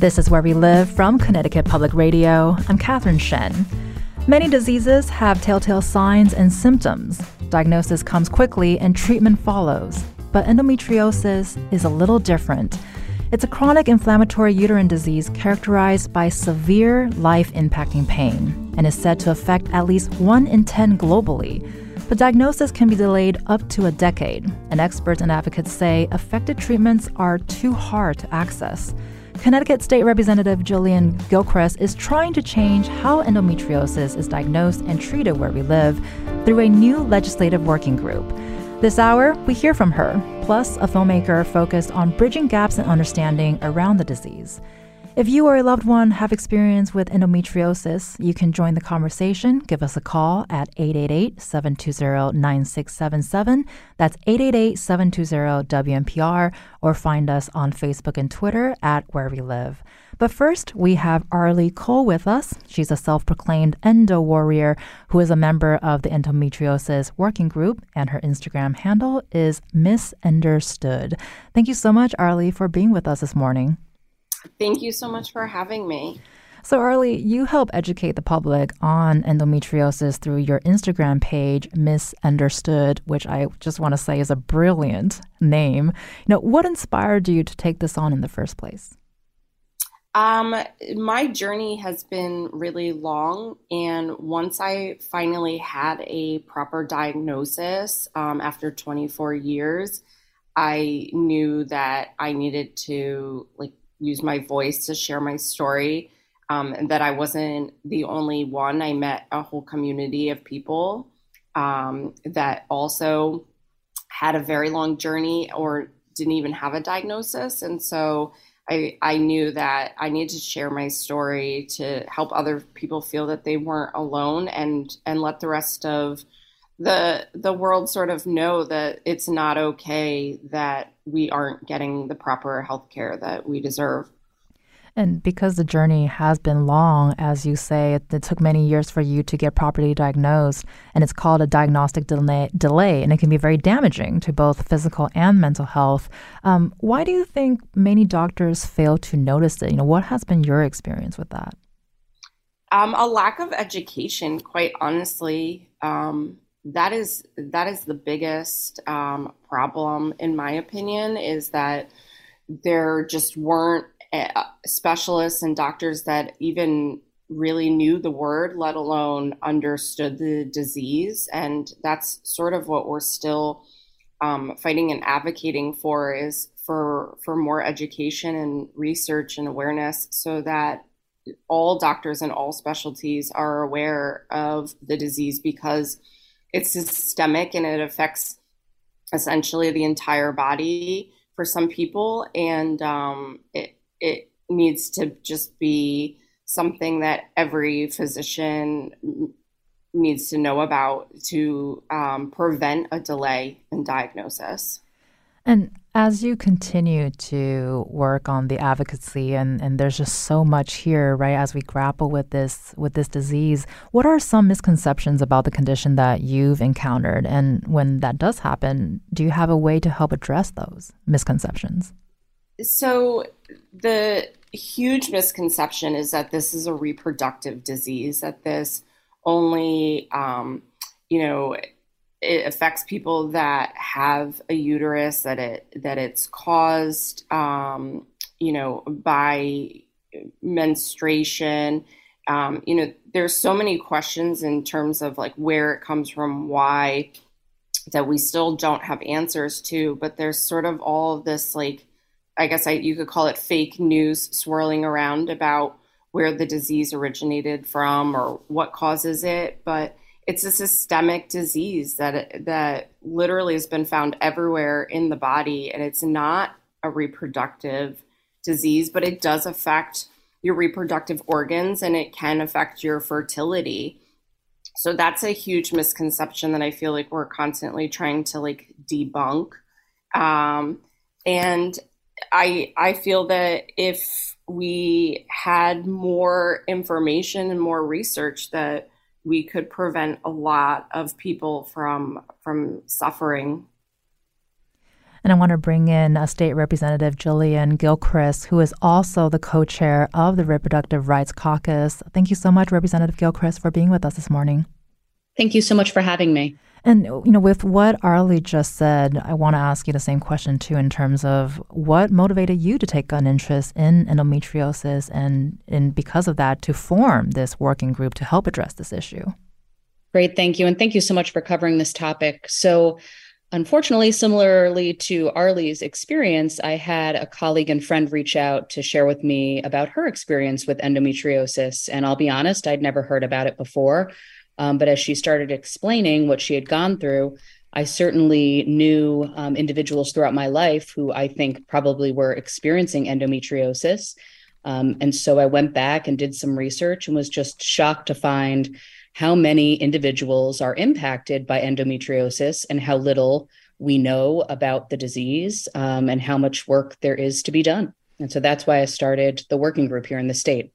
This is Where We Live from Connecticut Public Radio. I'm Catherine Shen. Many diseases have telltale signs and symptoms. Diagnosis comes quickly and treatment follows. But endometriosis is a little different. It's a chronic inflammatory uterine disease characterized by severe life impacting pain and is said to affect at least 1 in 10 globally. But diagnosis can be delayed up to a decade, and experts and advocates say effective treatments are too hard to access. Connecticut State Representative Jillian Gilchrest is trying to change how endometriosis is diagnosed and treated where we live through a new legislative working group. This hour, we hear from her, plus a filmmaker focused on bridging gaps in understanding around the disease. If you or a loved one have experience with endometriosis, you can join the conversation. Give us a call at 888 720 9677. That's 888 720 WNPR, or find us on Facebook and Twitter at Where We Live. But first, we have Arleigh Cole with us. She's a self proclaimed endo warrior who is a member of the endometriosis working group, and her Instagram handle is Missendostood. Thank you so much, Arleigh, for being with us this morning. Thank you so much for having me. So, Arleigh, you help educate the public on endometriosis through your Instagram page, Missendostood, which I just want to say is a brilliant name. You know, what inspired you to take this on in the first place? Um, my journey has been really long, and once I finally had a proper diagnosis um, after 24 years, I knew that I needed to like use my voice to share my story. Um, and that I wasn't the only one. I met a whole community of people um, that also had a very long journey or didn't even have a diagnosis. And so I, I knew that I needed to share my story to help other people feel that they weren't alone and, and let the rest of the the world sort of know that it's not okay that we aren't getting the proper health care that we deserve. And because the journey has been long, as you say, it, it, took many years for you to get properly diagnosed, and it's called a diagnostic delay, delay and it can be very damaging to both physical and mental health. Um, why do you think many doctors fail to notice it? You know, what has been your experience with that? Um, a lack of education, quite honestly. Um, that is that is the biggest um, problem, in my opinion, is that there just weren't uh, specialists and doctors that even really knew the word, let alone understood the disease, and that's sort of what we're still um, fighting and advocating for is for for more education and research and awareness, so that all doctors and all specialties are aware of the disease because it's systemic and it affects essentially the entire body for some people, and um, it it needs to just be something that every physician needs to know about to um, prevent a delay in diagnosis. And as you continue to work on the advocacy and, and there's just so much here, right, as we grapple with this with this disease, what are some misconceptions about the condition that you've encountered? And when that does happen, do you have a way to help address those misconceptions? So the huge misconception is that this is a reproductive disease, that this only um, you know it affects people that have a uterus that it that it's caused um, you know by menstruation. Um, you know there's so many questions in terms of like where it comes from why that we still don't have answers to but there's sort of all of this like i guess I, you could call it fake news swirling around about where the disease originated from or what causes it but it's a systemic disease that that literally has been found everywhere in the body and it's not a reproductive disease but it does affect your reproductive organs and it can affect your fertility. So that's a huge misconception that i feel like we're constantly trying to like debunk. Um, and i i feel that if we had more information and more research that we could prevent a lot of people from from suffering. And I want to bring in a state representative, Jillian Gilchrest, who is also the co-chair of the Reproductive Rights Caucus. Thank you so much, Representative Gilchrest, for being with us this morning. Thank you so much for having me. And you know, with what Arleigh just said, I want to ask you the same question too, in terms of what motivated you to take an interest in endometriosis, and and because of that, to form this working group to help address this issue. Great, thank you, and thank you so much for covering this topic. So. Unfortunately, similarly to Arleigh's experience, I had a colleague and friend reach out to share with me about her experience with endometriosis. And I'll be honest, I'd never heard about it before. Um, but as she started explaining what she had gone through, I certainly knew um, individuals throughout my life who I think probably were experiencing endometriosis. Um, and so I went back and did some research and was just shocked to find how many individuals are impacted by endometriosis and how little we know about the disease um, and how much work there is to be done. And so that's why I started the working group here in the state.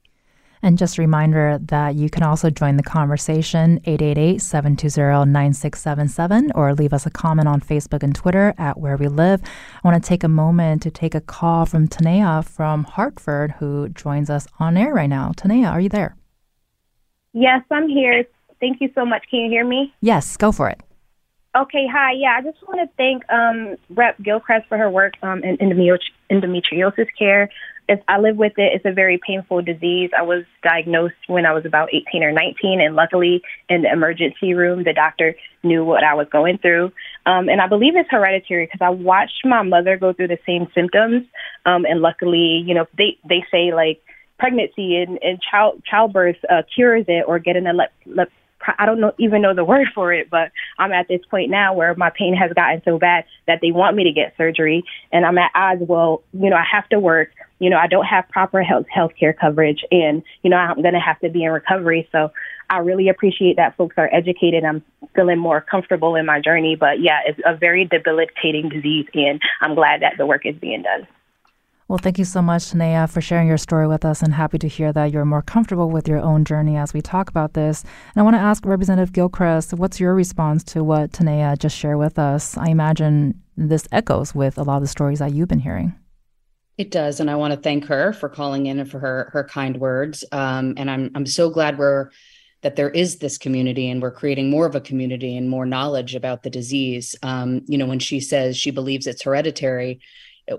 And just a reminder that you can also join the conversation 888-720-9677 or leave us a comment on Facebook and Twitter at Where We Live. I want to take a moment to take a call from Tanea from Hartford who joins us on air right now. Tanea, are you there? Yes, I'm here. Thank you so much. Can you hear me? Yes, go for it. Okay, hi. Yeah, I just want to thank um, Rep. Gilchrest for her work um, in endometriosis care it's, I live with it. It's a very painful disease. I was diagnosed when I was about 18 or 19, and luckily, in the emergency room, the doctor knew what I was going through. Um, and I believe it's hereditary because I watched my mother go through the same symptoms. Um, and luckily, you know, they they say like pregnancy and, and child childbirth uh, cures it, or getting a lep, lep, I don't know even know the word for it, but I'm at this point now where my pain has gotten so bad that they want me to get surgery, and I'm at odds. Well, you know, I have to work. You know, I don't have proper health healthcare coverage, and you know, I'm going to have to be in recovery. So I really appreciate that folks are educated. I'm feeling more comfortable in my journey, but yeah, it's a very debilitating disease, and I'm glad that the work is being done. Well, thank you so much, Tanea, for sharing your story with us and happy to hear that you're more comfortable with your own journey as we talk about this. And I want to ask Representative Gilchrest, what's your response to what Tanea just shared with us? I imagine this echoes with a lot of the stories that you've been hearing. It does, and I want to thank her for calling in and for her her kind words. Um, and I'm I'm so glad we're that there is this community and we're creating more of a community and more knowledge about the disease. Um, you know, when she says she believes it's hereditary,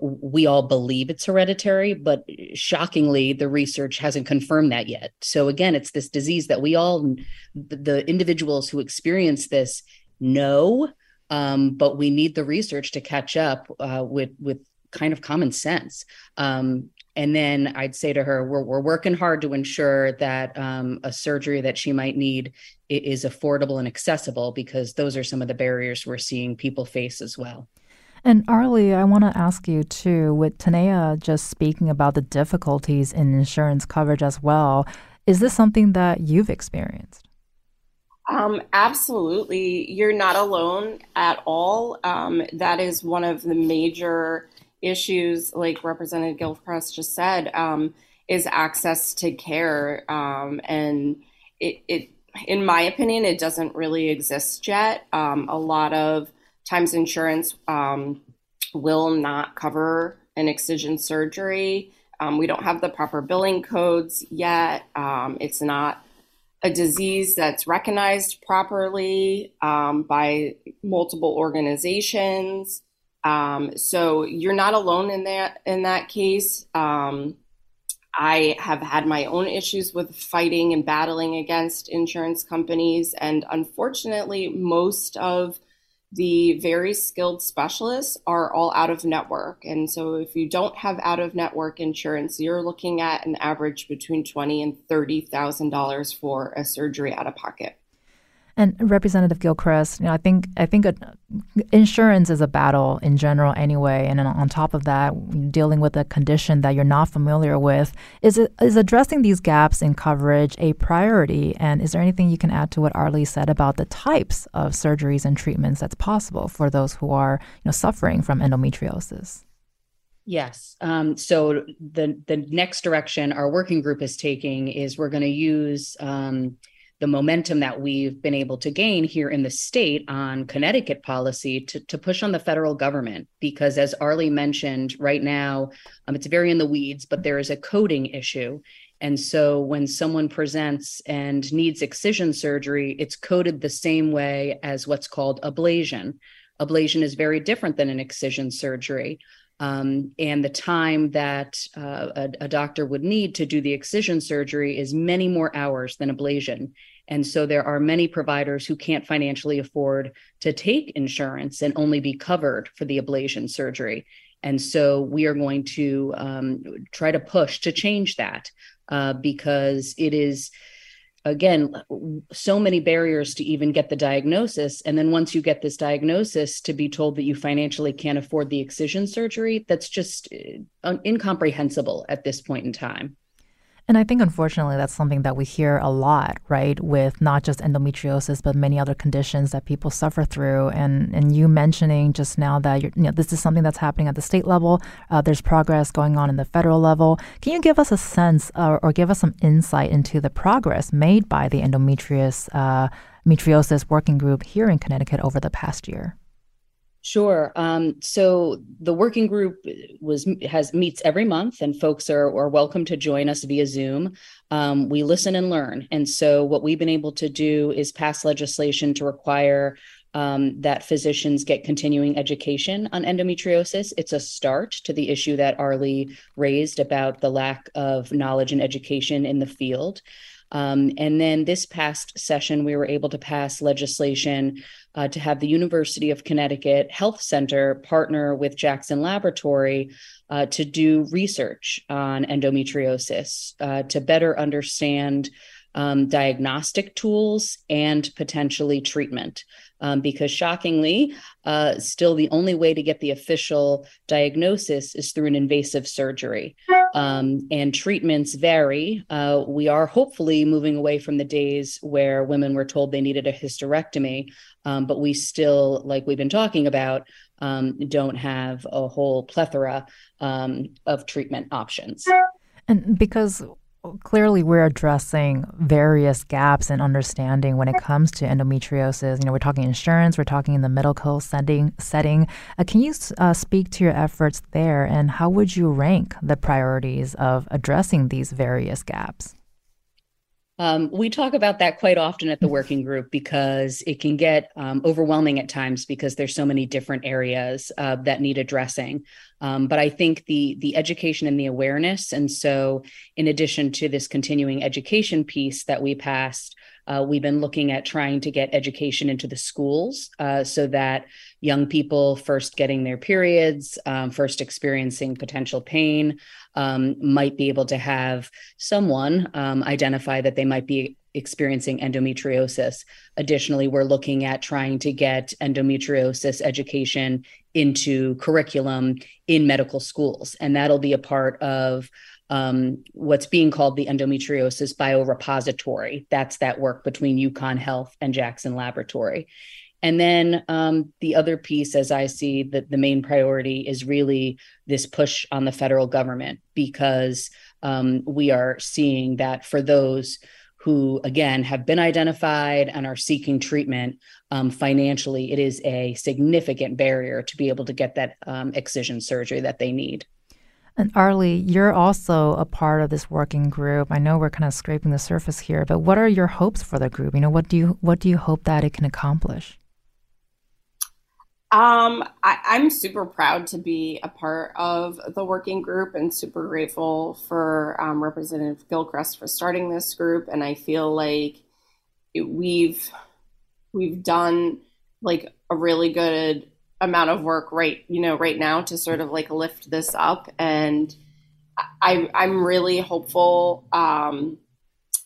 we all believe it's hereditary, but shockingly, the research hasn't confirmed that yet. So again, it's this disease that we all, the individuals who experience this, know, um, but we need the research to catch up uh, with with kind of common sense. Um, and then I'd say to her, we're, we're working hard to ensure that um, a surgery that she might need is affordable and accessible because those are some of the barriers we're seeing people face as well. And Arleigh, I want to ask you too, with Tanea just speaking about the difficulties in insurance coverage as well, is this something that you've experienced? Um, absolutely. You're not alone at all. Um, that is one of the major issues, like Representative Gilchrest just said, um, is access to care. Um, and it, it, in my opinion, it doesn't really exist yet. Um, a lot of times insurance um, will not cover an excision surgery. Um, we don't have the proper billing codes yet. Um, it's not a disease that's recognized properly by multiple organizations. Um, so you're not alone in that in that case. Um, I have had my own issues with fighting and battling against insurance companies, and unfortunately, most of the very skilled specialists are all out of network. And so if you don't have out of network insurance, you're looking at an average between twenty and thirty thousand dollars for a surgery out of pocket. And Representative Gilchrest, you know, I think I think insurance is a battle in general anyway, and on top of that, dealing with a condition that you're not familiar with, is is addressing these gaps in coverage a priority? And is there anything you can add to what Arleigh said about the types of surgeries and treatments that's possible for those who are you know suffering from endometriosis? Yes. Um, so the the next direction our working group is taking is we're going to use um, the momentum that we've been able to gain here in the state on Connecticut policy to, to push on the federal government. Because as Arleigh mentioned, right now, um, it's very in the weeds, but there is a coding issue. And so when someone presents and needs excision surgery, it's coded the same way as what's called ablation. Ablation is very different than an excision surgery. Um, and the time that uh, a, a, doctor would need to do the excision surgery is many more hours than ablation. And so there are many providers who can't financially afford to take insurance and only be covered for the ablation surgery. And so we are going to um, try to push to change that uh, because it is again so many barriers to even get the diagnosis. And then once you get this diagnosis to be told that you financially can't afford the excision surgery that's just uh, incomprehensible at this point in time and I think unfortunately that's something that we hear a lot, right, with not just endometriosis but many other conditions that people suffer through. And and you mentioning just now that you know this is something that's happening at the state level. Uh, there's progress going on in the federal level. Can you give us a sense or, or give us some insight into the progress made by the endometriosis uh, working group here in Connecticut over the past year? Sure. Um, so the working group was has meets every month, and folks are are welcome to join us via Zoom. Um, we listen and learn, and so what we've been able to do is pass legislation to require um, that physicians get continuing education on endometriosis. It's a start to the issue that Arleigh raised about the lack of knowledge and education in the field. Um, and then this past session, we were able to pass legislation uh, to have the University of Connecticut Health Center partner with Jackson Laboratory uh, to do research on endometriosis uh, to better understand um, diagnostic tools and potentially treatment um, because shockingly, uh, still the only way to get the official diagnosis is through an invasive surgery. Um, and treatments vary. Uh, we are hopefully moving away from the days where women were told they needed a hysterectomy, um, but we still, like we've been talking about, um, don't have a whole plethora um, of treatment options. And because clearly we're addressing various gaps in understanding when it comes to endometriosis. You know, we're talking insurance, we're talking in the medical setting. Setting, uh, can you uh, speak to your efforts there, and how would you rank the priorities of addressing these various gaps? Um, we talk about that quite often at the working group because it can get um, overwhelming at times because there's so many different areas uh, that need addressing. Um, but I think the the education and the awareness, and so in addition to this continuing education piece that we passed, uh, we've been looking at trying to get education into the schools uh, so that young people first getting their periods, um, first experiencing potential pain, um, might be able to have someone um, identify that they might be experiencing endometriosis. Additionally, we're looking at trying to get endometriosis education into curriculum in medical schools, and that'll be a part of um, what's being called the endometriosis biorepository. That's that work between UConn Health and Jackson Laboratory. And then um, the other piece, as I see that the main priority is really this push on the federal government because um, we are seeing that for those who, again, have been identified and are seeking treatment um, financially, it is a significant barrier to be able to get that um, excision surgery that they need. And Arleigh, you're also a part of this working group. I know we're kind of scraping the surface here, but what are your hopes for the group? You know, what do you what do you hope that it can accomplish? Um, I, am super proud to be a part of the working group and super grateful for um, Representative Gilchrest for starting this group. And I feel like it, we've we've done like a really good amount of work right you know right now to sort of like lift this up and I, I'm really hopeful um,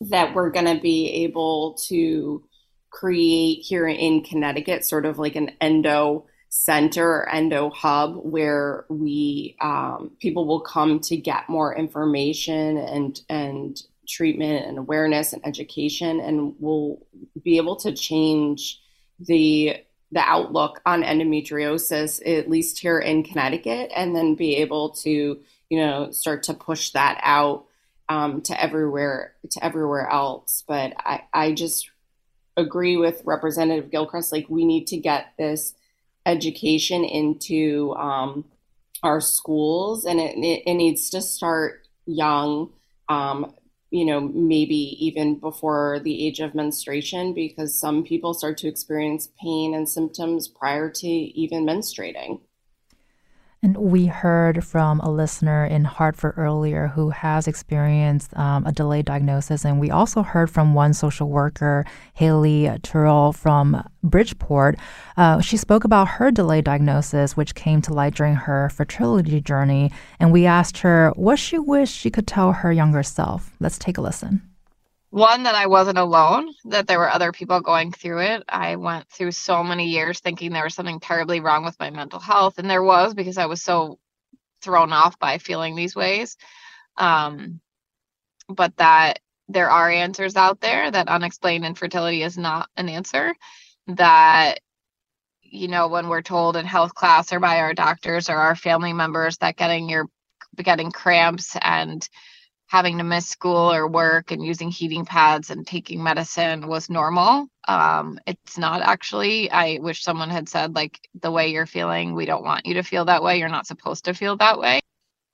that we're going to be able to create here in Connecticut sort of like an endo center endo hub where we um, people will come to get more information and and treatment and awareness and education and we'll be able to change the the outlook on endometriosis at least here in Connecticut and then be able to you know start to push that out um, to everywhere to everywhere else. But I, I just agree with representative gilchrest like we need to get this education into um, our schools, and it, it, needs to start young. Um, you know, maybe even before the age of menstruation, because some people start to experience pain and symptoms prior to even menstruating. And we heard from a listener in Hartford earlier who has experienced um, a delayed diagnosis. And we also heard from one social worker, Halley Terrell from Bridgeport. Uh, she spoke about her delayed diagnosis, which came to light during her fertility journey. And we asked her what she wished she could tell her younger self. Let's take a listen one that I wasn't alone, that there were other people going through it. I went through so many years thinking there was something terribly wrong with my mental health, and there was because I was so thrown off by feeling these ways. Um, but that there are answers out there, that unexplained infertility is not an answer, that you know when we're told in health class or by our doctors or our family members that getting your getting cramps and having to miss school or work and using heating pads and taking medicine was normal. Um, it's not actually. I wish someone had said, like, the way you're feeling, we don't want you to feel that way. You're not supposed to feel that way.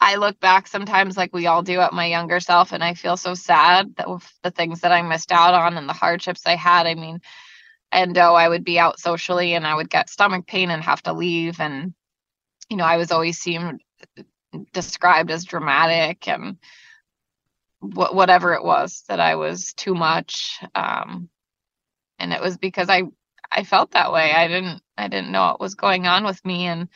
I look back sometimes, like we all do, at my younger self, and I feel so sad that the things that I missed out on and the hardships I had. I mean, and oh, I would be out socially and I would get stomach pain and have to leave. And, you know, I was always seen described as dramatic and wh- whatever it was that I was too much. Um, and it was because I I felt that way. I didn't I didn't know what was going on with me, and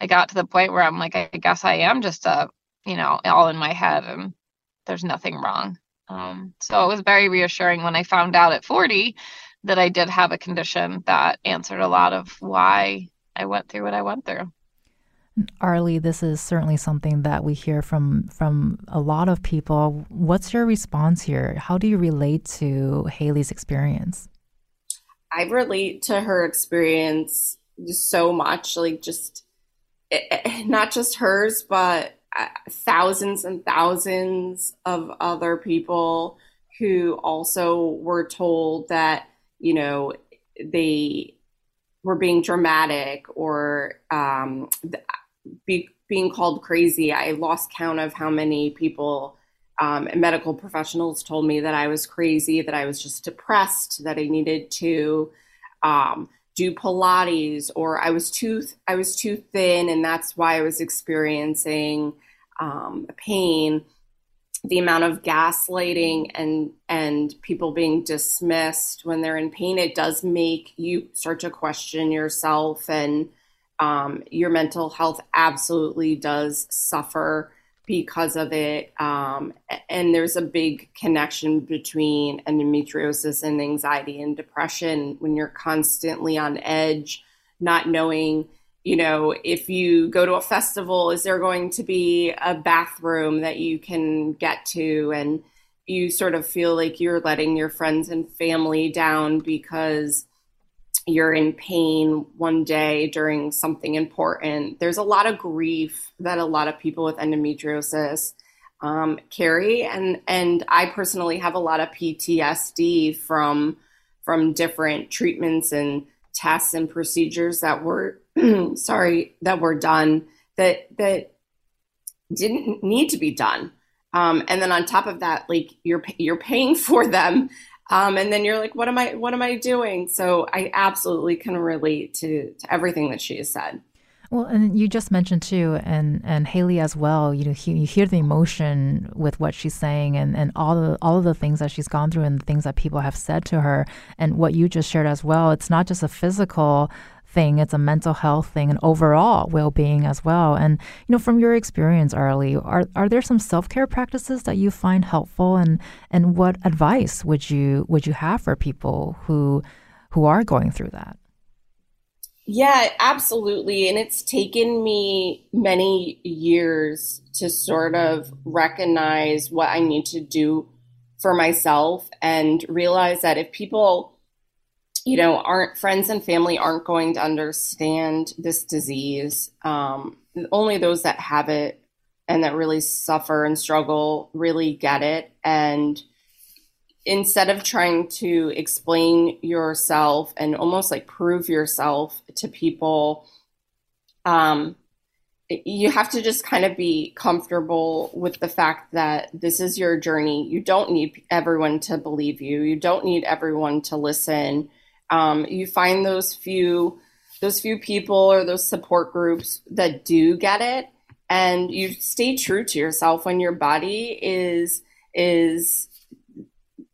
I got to the point where I'm like, I guess I am just a you know all in my head, and there's nothing wrong. Um, so it was very reassuring when I found out at 40 that I did have a condition that answered a lot of why I went through what I went through. Arleigh, this is certainly something that we hear from from a lot of people. What's your response here? How do you relate to Halley's experience? I relate to her experience so much, like just eh, eh, not just hers, but uh, thousands and thousands of other people who also were told that you know they were being dramatic or um, be, being called crazy. I lost count of how many people um, medical professionals told me that I was crazy, that I was just depressed, that I needed to um, do Pilates, or I was too I was too thin, and that's why I was experiencing um, pain. The amount of gaslighting and and people being dismissed when they're in pain, it does make you start to question yourself and um, your mental health absolutely does suffer because of it. Um, and there's a big connection between endometriosis and anxiety and depression when you're constantly on edge, not knowing, you know, if you go to a festival, is there going to be a bathroom that you can get to? And you sort of feel like you're letting your friends and family down because you're in pain one day during something important. There's a lot of grief that a lot of people with endometriosis um, carry, and and I personally have a lot of PTSD from from different treatments and tests and procedures that were sorry that were done that that didn't need to be done. Um, and then on top of that, like you're you're paying for them um, and then you're like, what am I, what am I doing? So I absolutely can relate to, to everything that she has said. Well, and you just mentioned too, and and Halley as well. You know, he, you hear the emotion with what she's saying, and and all the all of the things that she's gone through, and the things that people have said to her, and what you just shared as well. It's not just a physical thing, it's a mental health thing and overall well being as well. And, you know, from your experience, Arleigh, are, are there some self care practices that you find helpful and, and what advice would you would you have for people who who are going through that. Yeah, absolutely. And it's taken me many years to sort of recognize what I need to do for myself and realize that if people, you know, aren't friends and family aren't going to understand this disease, um, only those that have it and that really suffer and struggle really get it. And instead of trying to explain yourself and almost like prove yourself to people, um, you have to just kind of be comfortable with the fact that this is your journey. You don't need everyone to believe you. You don't need everyone to listen. Um, you find those few those few people or those support groups that do get it and you stay true to yourself when your body is is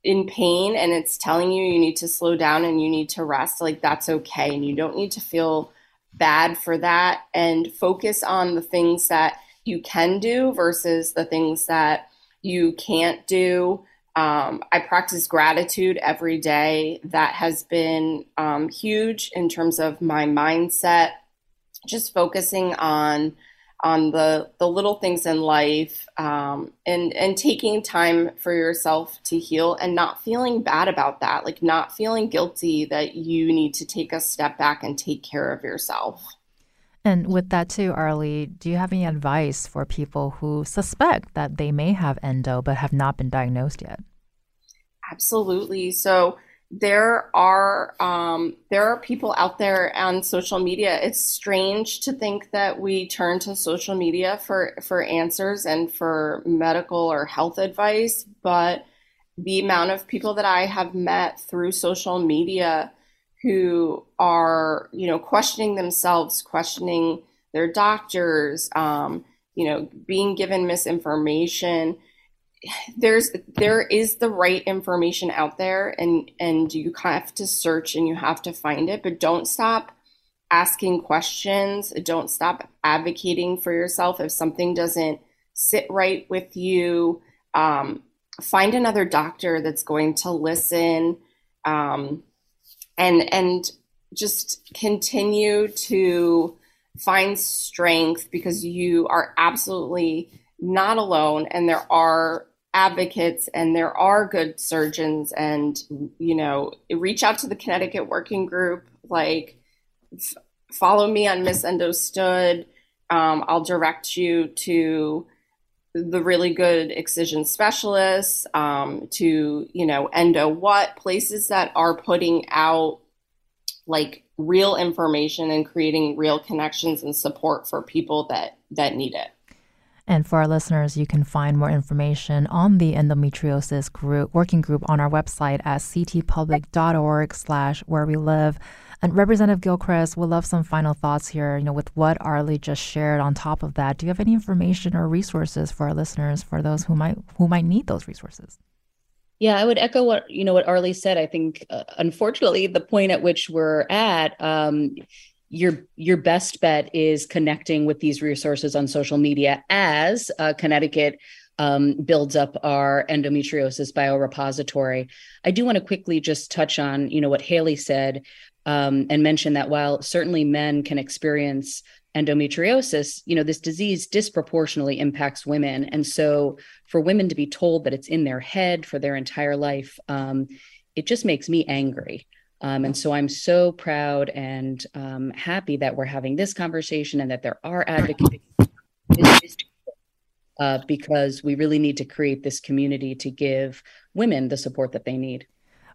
in pain and it's telling you you need to slow down and you need to rest, like that's okay. And you don't need to feel bad for that and focus on the things that you can do versus the things that you can't do. Um, I practice gratitude every day. That has been um, huge in terms of my mindset, just focusing on on the the little things in life um, and and taking time for yourself to heal and not feeling bad about that like not feeling guilty that you need to take a step back and take care of yourself and with that too arleigh do you have any advice for people who suspect that they may have endo but have not been diagnosed yet absolutely so there are um, there are people out there on social media. It's strange to think that we turn to social media for for answers and for medical or health advice, but the amount of people that I have met through social media who are you know questioning themselves, questioning their doctors, um, you know, being given misinformation. There's there is the right information out there and and you have to search and you have to find it but don't stop asking questions. Don't stop advocating for yourself. If something doesn't sit right with you um, find another doctor that's going to listen um, and and just continue to find strength because you are absolutely not alone and there are advocates and there are good surgeons and you know reach out to the connecticut working group like f- follow me on missendostood um, i'll direct you to the really good excision specialists um, to you know endo what places that are putting out like real information and creating real connections and support for people that that need it and for our listeners, you can find more information on the endometriosis group working group on our website at ctpublic.org slash where we live. And Representative Gilchrest, we'll love some final thoughts here, you know, with what Arleigh just shared on top of that. Do you have any information or resources for our listeners for those who might who might need those resources? Yeah, I would echo what you know what Arleigh said. I think, uh, unfortunately, the point at which we're at, um, your your best bet is connecting with these resources on social media as uh, Connecticut um, builds up our endometriosis biorepository. I do want to quickly just touch on you know what Halley said um, and mention that while certainly men can experience endometriosis, you know this disease disproportionately impacts women, and so for women to be told that it's in their head for their entire life, um, it just makes me angry. Um, and so I'm so proud and um, happy that we're having this conversation and that there are advocates uh, because we really need to create this community to give women the support that they need.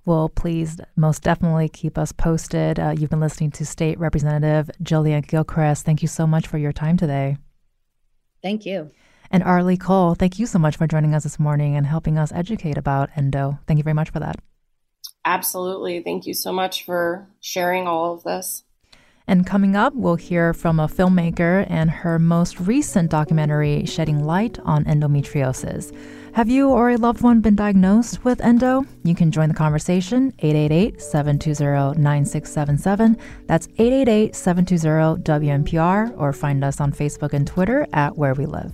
Well, please most definitely keep us posted. Uh, you've been listening to State Representative Jillian Gilchrest. Thank you so much for your time today. Thank you. And Arleigh Cole, thank you so much for joining us this morning and helping us educate about endo. Thank you very much for that. Absolutely. Thank you so much for sharing all of this. And coming up, we'll hear from a filmmaker and her most recent documentary, Shedding Light on Endometriosis. Have you or a loved one been diagnosed with endo? You can join the conversation 888 720 9677. That's 888 720 WNPR, or find us on Facebook and Twitter at Where We Live.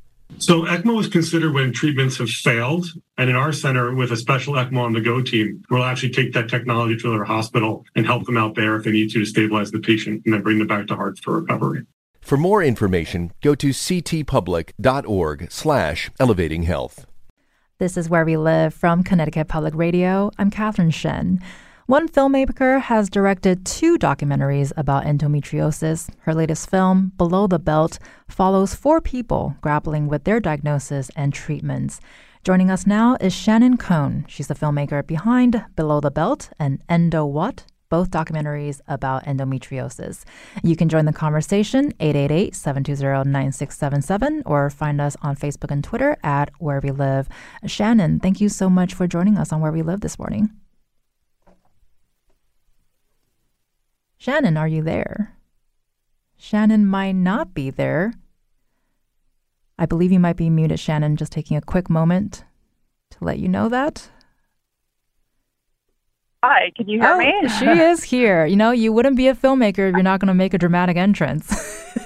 So ECMO is considered when treatments have failed. And in our center, with a special ECMO on the Go team, we'll actually take that technology to their hospital and help them out there if they need to to stabilize the patient and then bring them back to Hartford for recovery. For more information, go to ctpublic.org slash elevating health. This is Where We Live from Connecticut Public Radio. I'm Catherine Shen. One filmmaker has directed two documentaries about endometriosis. Her latest film, Below the Belt, follows four people grappling with their diagnosis and treatments. Joining us now is Shannon Cohn. She's the filmmaker behind Below the Belt and Endo What? both documentaries about endometriosis. You can join the conversation 888-720-9677 or find us on Facebook and Twitter at Where We Live. Shannon, thank you so much for joining us on Where We Live this morning. Shannon, are you there? Shannon might not be there. I believe you might be muted, Shannon. Just taking a quick moment to let you know that. Hi, can you hear oh, me? she is here. You know, you wouldn't be a filmmaker if you're not going to make a dramatic entrance.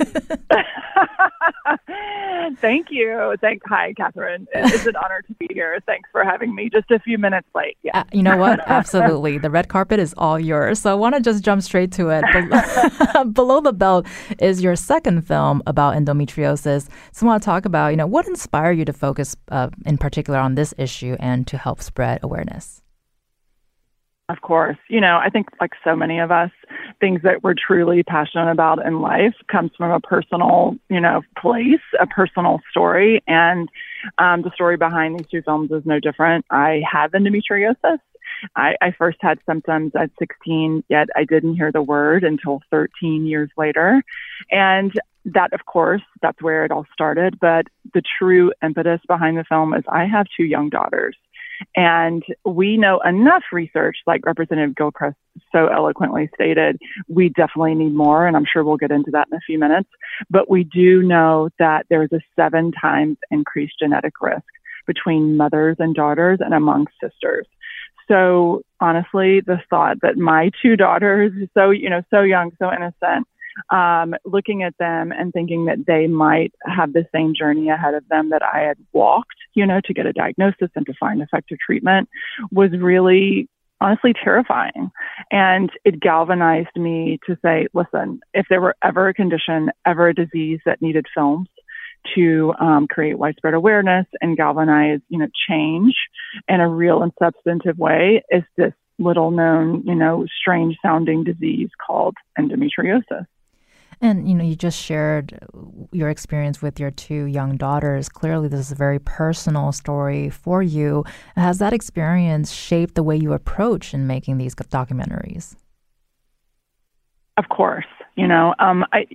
Thank you. Thank. Hi, Catherine. It's an honor to be here. Thanks for having me. Just a few minutes late. Yeah. Uh, you know what? Absolutely. the red carpet is all yours. So I want to just jump straight to it. Below the Belt is your second film about endometriosis. So I want to talk about, you know, what inspired you to focus uh, in particular on this issue and to help spread awareness. Of course. You know, I think like so many of us, things that we're truly passionate about in life comes from a personal, you know, place, a personal story. And um, the story behind these two films is no different. I have endometriosis. I, I first had symptoms at 16, yet I didn't hear the word until 13 years later. And that, of course, that's where it all started. But the true impetus behind the film is I have two young daughters. And we know enough research, like Representative Gilchrest so eloquently stated, we definitely need more. And I'm sure we'll get into that in a few minutes. But we do know that there's a seven times increased genetic risk between mothers and daughters and among sisters. So honestly, the thought that my two daughters, so, you know, so young, so innocent, um, looking at them and thinking that they might have the same journey ahead of them that I had walked, you know, to get a diagnosis and to find effective treatment was really honestly terrifying. And it galvanized me to say, listen, if there were ever a condition, ever a disease that needed films, to um, create widespread awareness and galvanize, you know, change in a real and substantive way is this little known, you know, strange sounding disease called endometriosis. And you know, you just shared your experience with your two young daughters. Clearly, this is a very personal story for you. Has that experience shaped the way you approach in making these documentaries? Of course, you know, um, I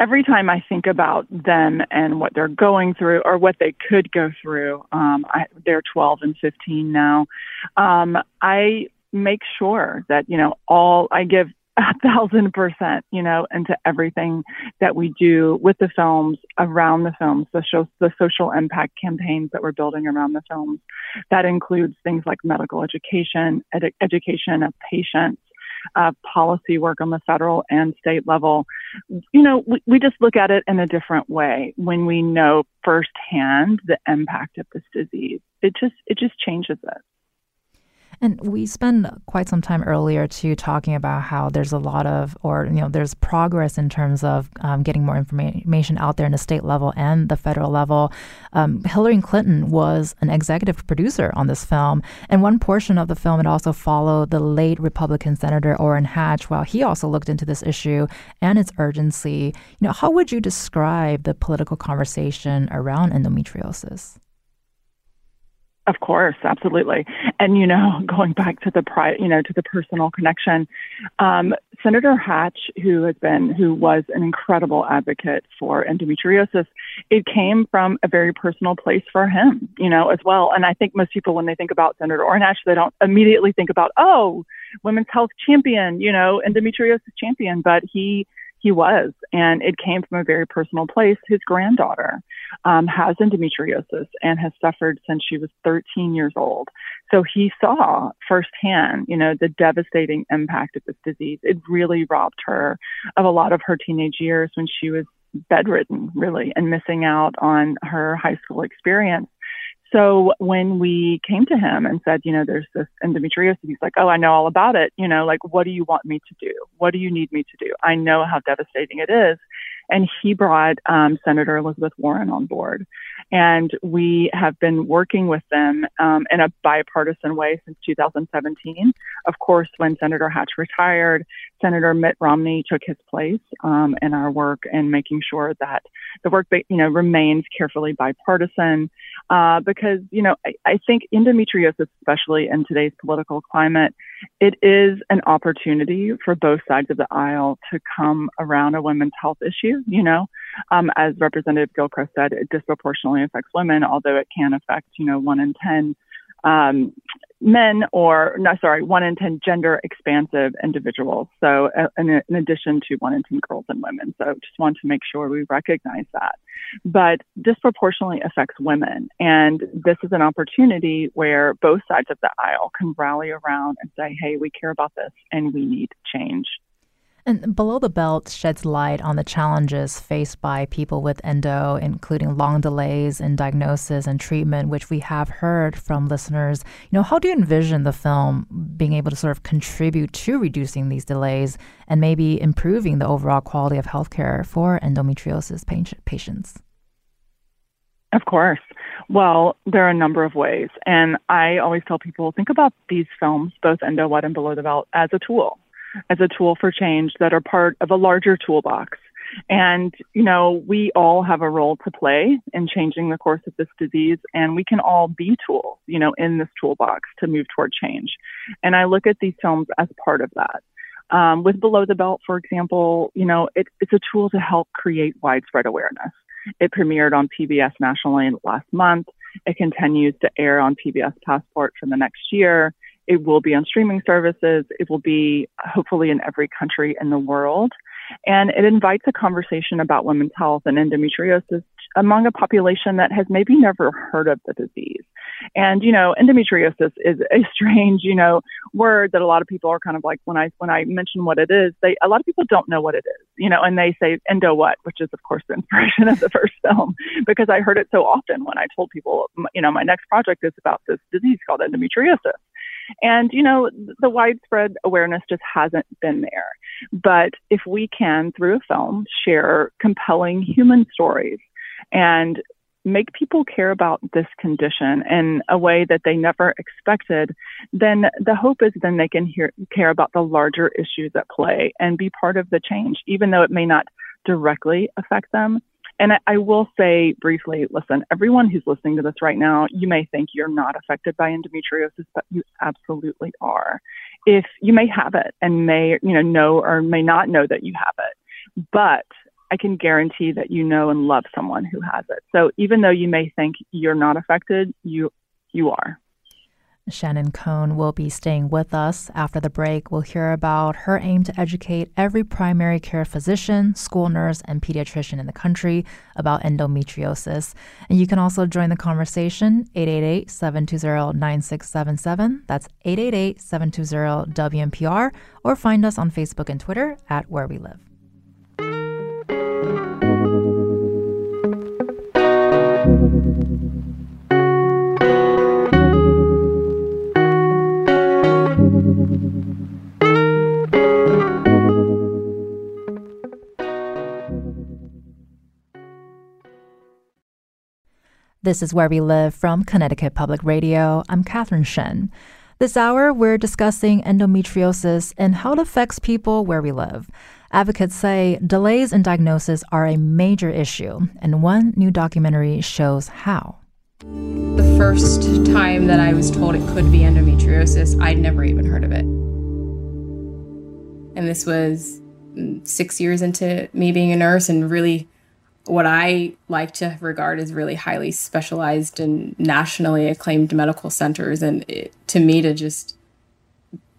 every time I think about them and what they're going through or what they could go through, um, I, they're 12 and 15 now. Um, I make sure that you know all I give a thousand percent, you know, into everything that we do with the films, around the films, the show, the social impact campaigns that we're building around the films. That includes things like medical education, ed- education of patients, uh, policy work on the federal and state level. You know, we, we just look at it in a different way when we know firsthand the impact of this disease. It just it just changes it. And we spent quite some time earlier too talking about how there's a lot of, or you know, there's progress in terms of um, getting more information out there in the state level and the federal level. Um, Hillary Clinton was an executive producer on this film, and one portion of the film it also followed the late Republican Senator Orrin Hatch, while he also looked into this issue and its urgency. You know, how would you describe the political conversation around endometriosis? Of course, absolutely. And you know, going back to the pri- you know, to the personal connection, um, Senator Hatch, who has been, who was an incredible advocate for endometriosis, it came from a very personal place for him, you know, as well. And I think most people, when they think about Senator Orrin Hatch, they don't immediately think about, oh, women's health champion, you know, endometriosis champion, but he he was, and it came from a very personal place. His granddaughter um, has endometriosis and has suffered since she was 13 years old. So he saw firsthand, you know, the devastating impact of this disease. It really robbed her of a lot of her teenage years when she was bedridden, really, and missing out on her high school experience. So when we came to him and said, you know, there's this endometriosis, he's like, oh, I know all about it. You know, like, what do you want me to do? What do you need me to do? I know how devastating it is. And he brought um, Senator Elizabeth Warren on board. And we have been working with them um, in a bipartisan way since 2017. Of course, when Senator Hatch retired, Senator Mitt Romney took his place um, in our work and making sure that the work, you know, remains carefully bipartisan. Uh, because, you know, I, I think endometriosis, especially in today's political climate, it is an opportunity for both sides of the aisle to come around a women's health issue. You know, um, as Representative Gilchrest said, it disproportionately affects women, although it can affect, you know, one in 10 um, men or no sorry one in 10 gender expansive individuals. So uh, in, in, addition to one in 10 girls and women. So just want to make sure we recognize that. But disproportionately affects women. And this is an opportunity where both sides of the aisle can rally around and say hey we care about this and we need change and Below the Belt sheds light on the challenges faced by people with endo, including long delays in diagnosis and treatment, which we have heard from listeners. You know, how do you envision the film being able to sort of contribute to reducing these delays and maybe improving the overall quality of healthcare for endometriosis patients? Of course. Well, there are a number of ways. And I always tell people think about these films, both Endo, and Below the Belt, as a tool as a tool for change that are part of a larger toolbox. And, you know, we all have a role to play in changing the course of this disease, and we can all be tools, you know, in this toolbox to move toward change. And I look at these films as part of that. Um, with Below the Belt, for example, you know, it, it's a tool to help create widespread awareness. It premiered on PBS nationally last month. It continues to air on PBS Passport for the next year. It will be on streaming services. It will be hopefully in every country in the world. And it invites a conversation about women's health and endometriosis among a population that has maybe never heard of the disease. And, you know, endometriosis is a strange, you know, word that a lot of people are kind of like, when I, when I mention what it is, they, a lot of people don't know what it is, you know, and they say endo what, which is of course the inspiration of the first film, because I heard it so often when I told people, you know, my next project is about this disease called endometriosis. And, you know, the widespread awareness just hasn't been there. But if we can, through a film, share compelling human stories and make people care about this condition in a way that they never expected, then the hope is then they can hear, care about the larger issues at play and be part of the change, even though it may not directly affect them. And I, will say briefly, listen, everyone who's listening to this right now, you may think you're not affected by endometriosis, but you absolutely are. If you may have it and may, you know, know or may not know that you have it, but I can guarantee that you know and love someone who has it. So even though you may think you're not affected, you you are. Shannon Cohn will be staying with us. After the break, we'll hear about her aim to educate every primary care physician, school nurse, and pediatrician in the country about endometriosis. And you can also join the conversation 888 720 9677. That's 888 720 WNPR, or find us on Facebook and Twitter at Where We Live. This is Where We Live from Connecticut Public Radio. I'm Catherine Shen. This hour, we're discussing endometriosis and how it affects people where we live. Advocates say delays in diagnosis are a major issue, and one new documentary shows how. The first time that I was told it could be endometriosis, I'd never even heard of it. And this was mm, six years into me being a nurse and really what I like to regard as really highly specialized and nationally acclaimed medical centers. And it, to me, to just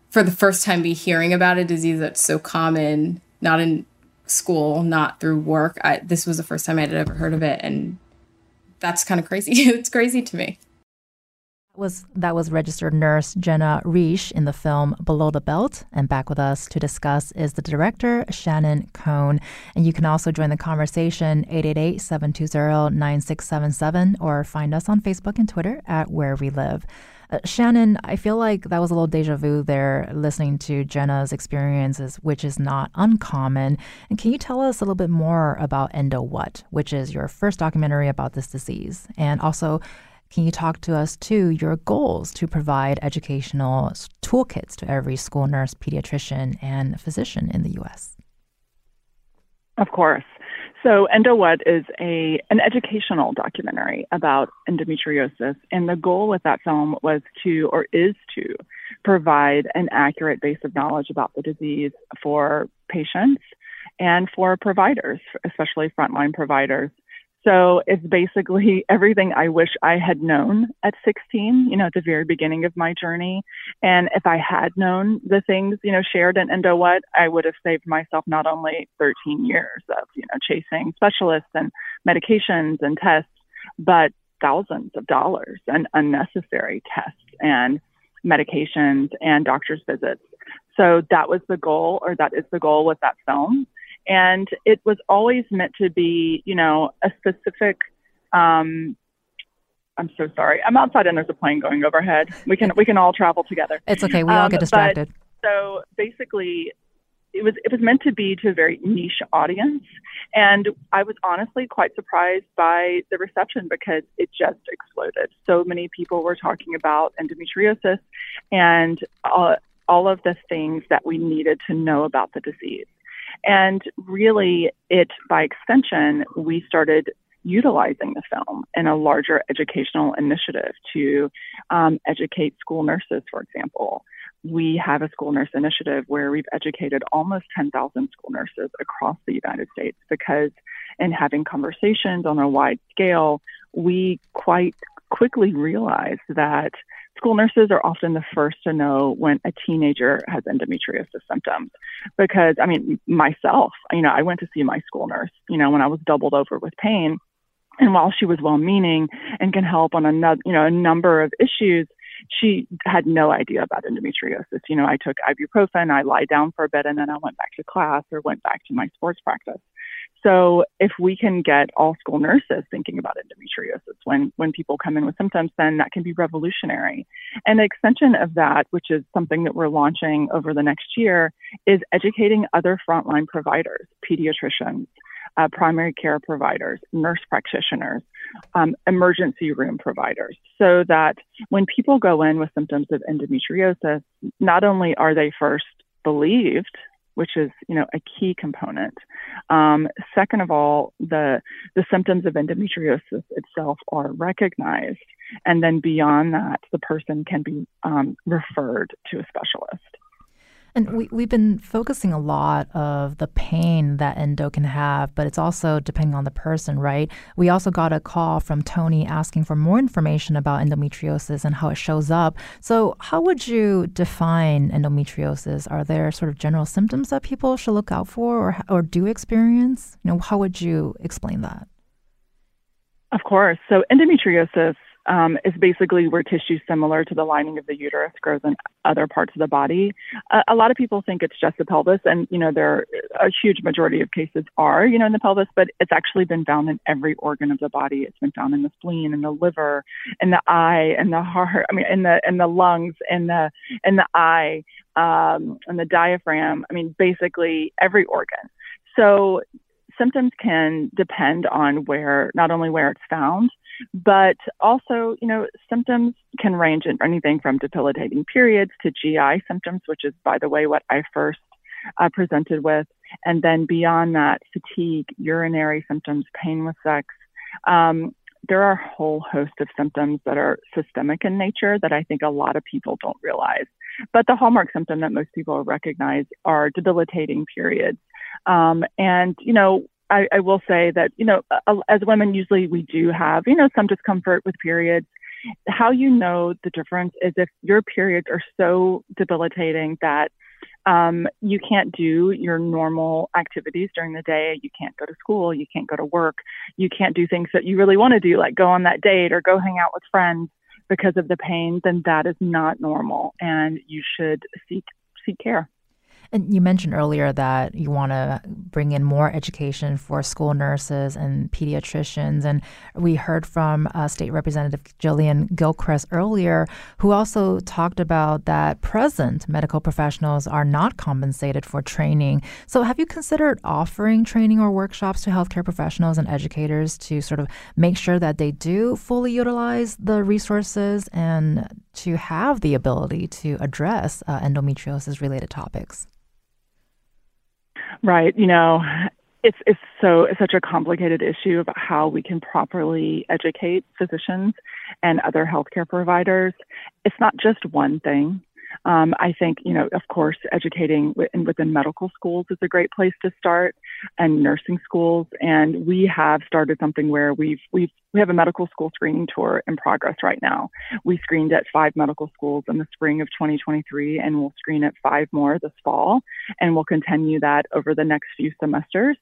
for the first time be hearing about a disease that's so common, not in school, not through work, I, this was the first time I'd ever heard of it. And that's kind of crazy. it's crazy to me was that was registered nurse Jenna Riesch in the film Below the Belt. And back with us to discuss is the director Shannon Cohn. And you can also join the conversation 888-720-9677 or find us on Facebook and Twitter at Where We Live. Uh, Shannon, I feel like that was a little deja vu there, listening to Jenna's experiences, which is not uncommon. And can you tell us a little bit more about Endo What, which is your first documentary about this disease? And also, can you talk to us too your goals to provide educational toolkits to every school nurse, pediatrician, and physician in the U.S.? Of course. So Endo What is a an educational documentary about endometriosis, and the goal with that film was to, or is to, provide an accurate base of knowledge about the disease for patients and for providers, especially frontline providers. So it's basically everything I wish I had known at 16, you know, at the very beginning of my journey. And if I had known the things, you know, shared in Endo What, I would have saved myself not only 13 years of, you know, chasing specialists and medications and tests, but thousands of dollars and unnecessary tests and medications and doctor's visits. So that was the goal, or that is the goal with that film. And it was always meant to be, you know, a specific. Um, I'm so sorry. I'm outside and there's a plane going overhead. We can we can all travel together. It's okay. We all get um, distracted. so basically, it was it was meant to be to a very niche audience, and I was honestly quite surprised by the reception because it just exploded. So many people were talking about endometriosis and uh, all of the things that we needed to know about the disease. And really, it by extension, we started utilizing the film in a larger educational initiative to um, educate school nurses, for example. We have a school nurse initiative where we've educated almost 10,000 school nurses across the United States because, in having conversations on a wide scale, we quite quickly realized that school nurses are often the first to know when a teenager has endometriosis symptoms because i mean myself you know i went to see my school nurse you know when i was doubled over with pain and while she was well meaning and can help on a you know a number of issues she had no idea about endometriosis. You know, I took ibuprofen, I lie down for a bit, and then I went back to class or went back to my sports practice. So if we can get all school nurses thinking about endometriosis when, when people come in with symptoms, then that can be revolutionary. And the extension of that, which is something that we're launching over the next year, is educating other frontline providers, pediatricians, uh, primary care providers, nurse practitioners, um, emergency room providers, so that when people go in with symptoms of endometriosis, not only are they first believed which is you know a key component. Um, second of all, the the symptoms of endometriosis itself are recognized, and then beyond that, the person can be um, referred to a specialist. And we, we've been focusing a lot of the pain that endo can have, but it's also depending on the person, right? We also got a call from Tony asking for more information about endometriosis and how it shows up. So, how would you define endometriosis? Are there sort of general symptoms that people should look out for or, or do experience? You know, how would you explain that? Of course. So, endometriosis um, is basically where tissue similar to the lining of the uterus grows in other parts of the body. Uh, a lot of people think it's just the pelvis, and you know there a huge majority of cases are you know in the pelvis, but it's actually been found in every organ of the body. It's been found in the spleen, in the liver, in the eye, in the heart. I mean, in the in the lungs, in the in the eye, um, in the diaphragm. I mean, basically every organ. So symptoms can depend on where not only where it's found But also, you know, symptoms can range in anything from debilitating periods to GI symptoms, which is, by the way, what I first uh, presented with. And then beyond that, fatigue, urinary symptoms, pain with sex. Um, there are a whole host of symptoms that are systemic in nature that I think a lot of people don't realize. But the hallmark symptom that most people recognize are debilitating periods. Um, and, you know, I, I, will say that, you know, as women, usually we do have, you know, some discomfort with periods. How you know the difference is if your periods are so debilitating that um, you can't do your normal activities during the day. You can't go to school. You can't go to work. You can't do things that you really want to do, like go on that date or go hang out with friends because of the pain. Then that is not normal, and you should seek seek care. And you mentioned earlier that you want to bring in more education for school nurses and pediatricians. And we heard from uh, State Representative Jillian Gilchrest earlier, who also talked about that present medical professionals are not compensated for training. So, have you considered offering training or workshops to healthcare professionals and educators to sort of make sure that they do fully utilize the resources and to have the ability to address uh, endometriosis related topics? Right. You know, it's it's so it's such a complicated issue about how we can properly educate physicians and other healthcare providers. It's not just one thing. Um, I think, you know, of course, educating within, within medical schools is a great place to start, and nursing schools. And we have started something where we've we've we have a medical school screening tour in progress right now. We screened at five medical schools in the spring of 2023, and we'll screen at five more this fall, and we'll continue that over the next few semesters.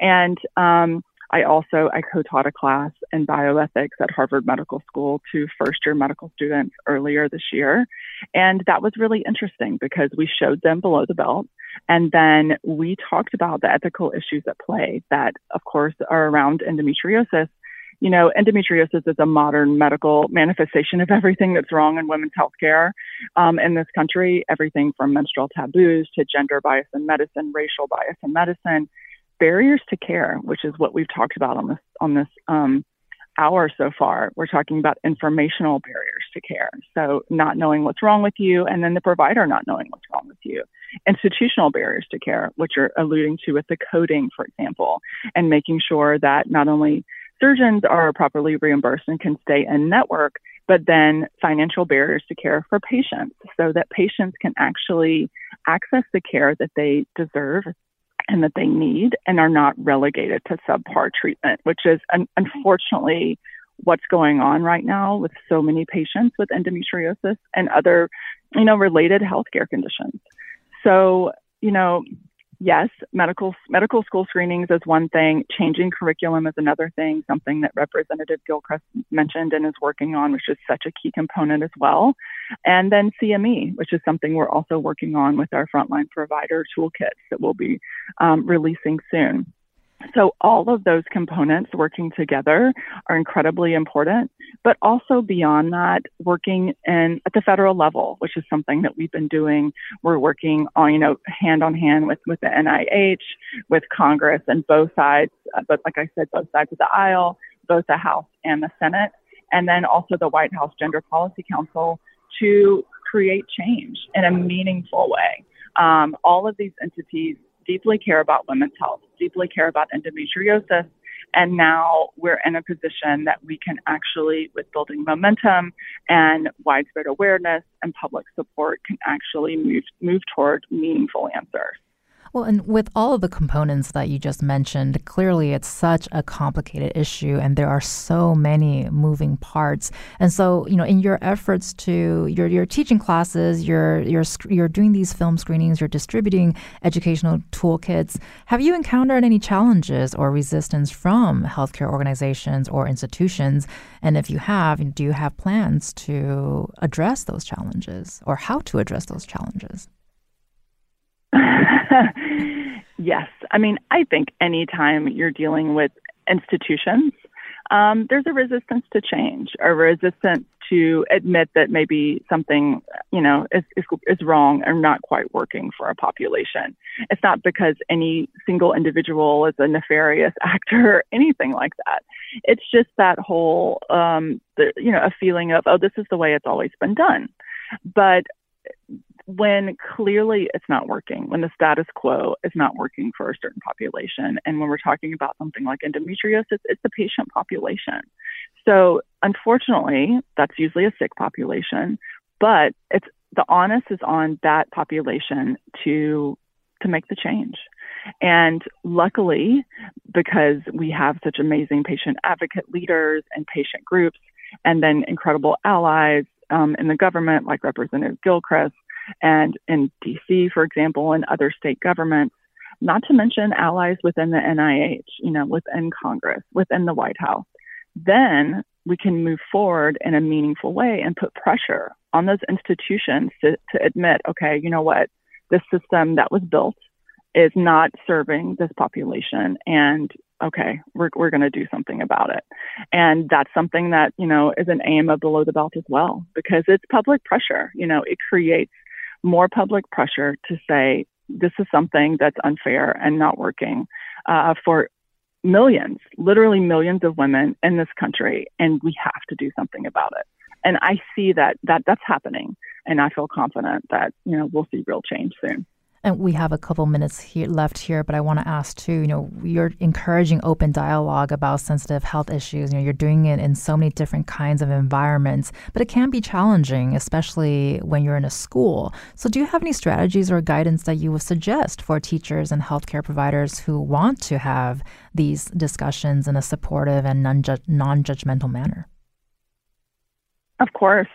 And um, I also I co-taught a class in bioethics at Harvard Medical School to first-year medical students earlier this year, and that was really interesting because we showed them below the belt, and then we talked about the ethical issues at play that, of course, are around endometriosis. You know, endometriosis is a modern medical manifestation of everything that's wrong in women's healthcare um, in this country. Everything from menstrual taboos to gender bias in medicine, racial bias in medicine barriers to care, which is what we've talked about on this on this um, hour so far. We're talking about informational barriers to care. So not knowing what's wrong with you, and then the provider not knowing what's wrong with you. Institutional barriers to care, which you're alluding to with the coding, for example, and making sure that not only surgeons are properly reimbursed and can stay in network, but then financial barriers to care for patients so that patients can actually access the care that they deserve and that they need and are not relegated to subpar treatment, which is un- unfortunately what's going on right now with so many patients with endometriosis and other, you know, related healthcare conditions. So, you know, yes, medical medical school screenings is one thing. Changing curriculum is another thing. Something that Representative Gilchrest mentioned and is working on, which is such a key component as well. And then CME, which is something we're also working on with our frontline provider toolkits that we'll be um, releasing soon. So all of those components working together are incredibly important, but also beyond that, working in at the federal level, which is something that we've been doing. We're working on, you know, hand on hand with, with the NIH, with Congress and both sides, but like I said, both sides of the aisle, both the House and the Senate, and then also the White House Gender Policy Council to create change in a meaningful way. Um, all of these entities deeply care about women's health, deeply care about endometriosis. And now we're in a position that we can actually, with building momentum and widespread awareness and public support, can actually move, move toward meaningful answers. Well, and with all of the components that you just mentioned, clearly it's such a complicated issue and there are so many moving parts. And so, you know, in your efforts to you're, you're teaching classes, you're you're you're doing these film screenings, you're distributing educational toolkits. Have you encountered any challenges or resistance from healthcare organizations or institutions? And if you have, do you have plans to address those challenges or how to address those challenges? yes. I mean, I think anytime you're dealing with institutions, um, there's a resistance to change, a resistance to admit that maybe something, you know, is, is, is wrong or not quite working for a population. It's not because any single individual is a nefarious actor or anything like that. It's just that whole, um, the, you know, a feeling of, oh, this is the way it's always been done. But when clearly it's not working, when the status quo is not working for a certain population, and when we're talking about something like endometriosis, it's the patient population. So unfortunately, that's usually a sick population, but it's the onus is on that population to to make the change. And luckily, because we have such amazing patient advocate leaders and patient groups, and then incredible allies um, in the government, like Representative Gilchrest, and in DC, for example, and other state governments, not to mention allies within the NIH, you know, within Congress, within the White House, then we can move forward in a meaningful way and put pressure on those institutions to, to admit, okay, you know what, this system that was built is not serving this population and okay we're, we're going to do something about it. And that's something that you know is an aim of below the belt as well because it's public pressure. You know it creates more public pressure to say this is something that's unfair and not working uh, for millions, literally millions of women in this country, and we have to do something about it. And I see that that that's happening, and I feel confident that you know we'll see real change soon. And we have a couple minutes here left here, but I want to ask too. You know, you're encouraging open dialogue about sensitive health issues. You know, you're doing it in so many different kinds of environments, but it can be challenging, especially when you're in a school. So, do you have any strategies or guidance that you would suggest for teachers and healthcare providers who want to have these discussions in a supportive and non judgmental manner? Of course.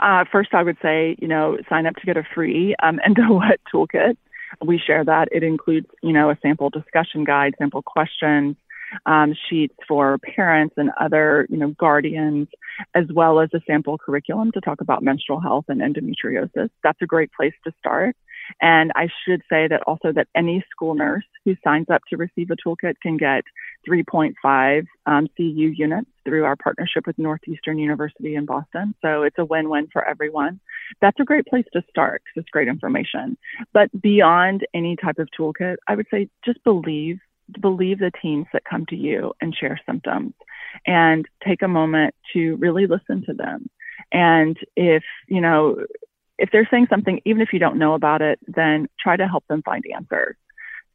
Uh, first, I would say, you know, sign up to get a free um, EndoWhat toolkit. We share that. It includes, you know, a sample discussion guide, sample questions, um, sheets for parents and other, you know, guardians, as well as a sample curriculum to talk about menstrual health and endometriosis. That's a great place to start. And I should say that also that any school nurse who signs up to receive a toolkit can get 3.5 um, CU units through our partnership with Northeastern University in Boston. So it's a win-win for everyone. That's a great place to start because it's great information. But beyond any type of toolkit, I would say just believe believe the teams that come to you and share symptoms and take a moment to really listen to them. And if, you know, if they're saying something, even if you don't know about it, then try to help them find answers.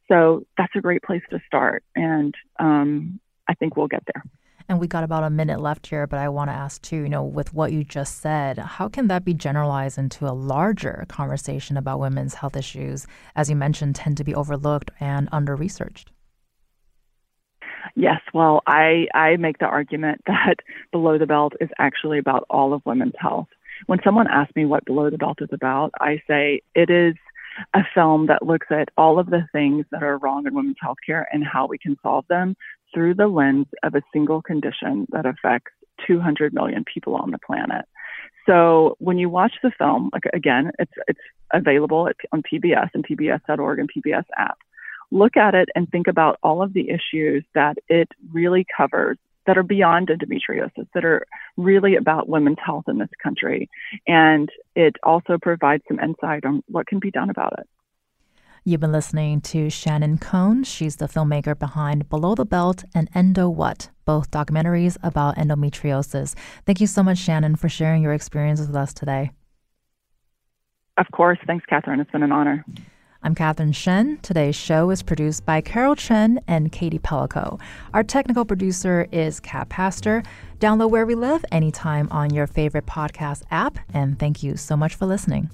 So that's a great place to start. And um, I think we'll get there. And we got about a minute left here, but I want to ask too, you know, with what you just said, how can that be generalized into a larger conversation about women's health issues, as you mentioned, tend to be overlooked and under researched? Yes, well, I, I make the argument that Below the Belt is actually about all of women's health. When someone asks me what Below the Belt is about, I say it is a film that looks at all of the things that are wrong in women's healthcare and how we can solve them through the lens of a single condition that affects 200 million people on the planet. So when you watch the film, like again, it's it's available on PBS and PBS.org and PBS app. Look at it and think about all of the issues that it really covers that are beyond endometriosis, that are really about women's health in this country. And it also provides some insight on what can be done about it. You've been listening to Shannon Cohn. She's the filmmaker behind Below the Belt and Endo What, both documentaries about endometriosis. Thank you so much, Shannon, for sharing your experiences with us today. Of course. Thanks, Catherine. It's been an honor. I'm Catherine Shen. Today's show is produced by Carol Chen and Katie Pellico. Our technical producer is Kat Pastor. Download Where We Live anytime on your favorite podcast app. And thank you so much for listening.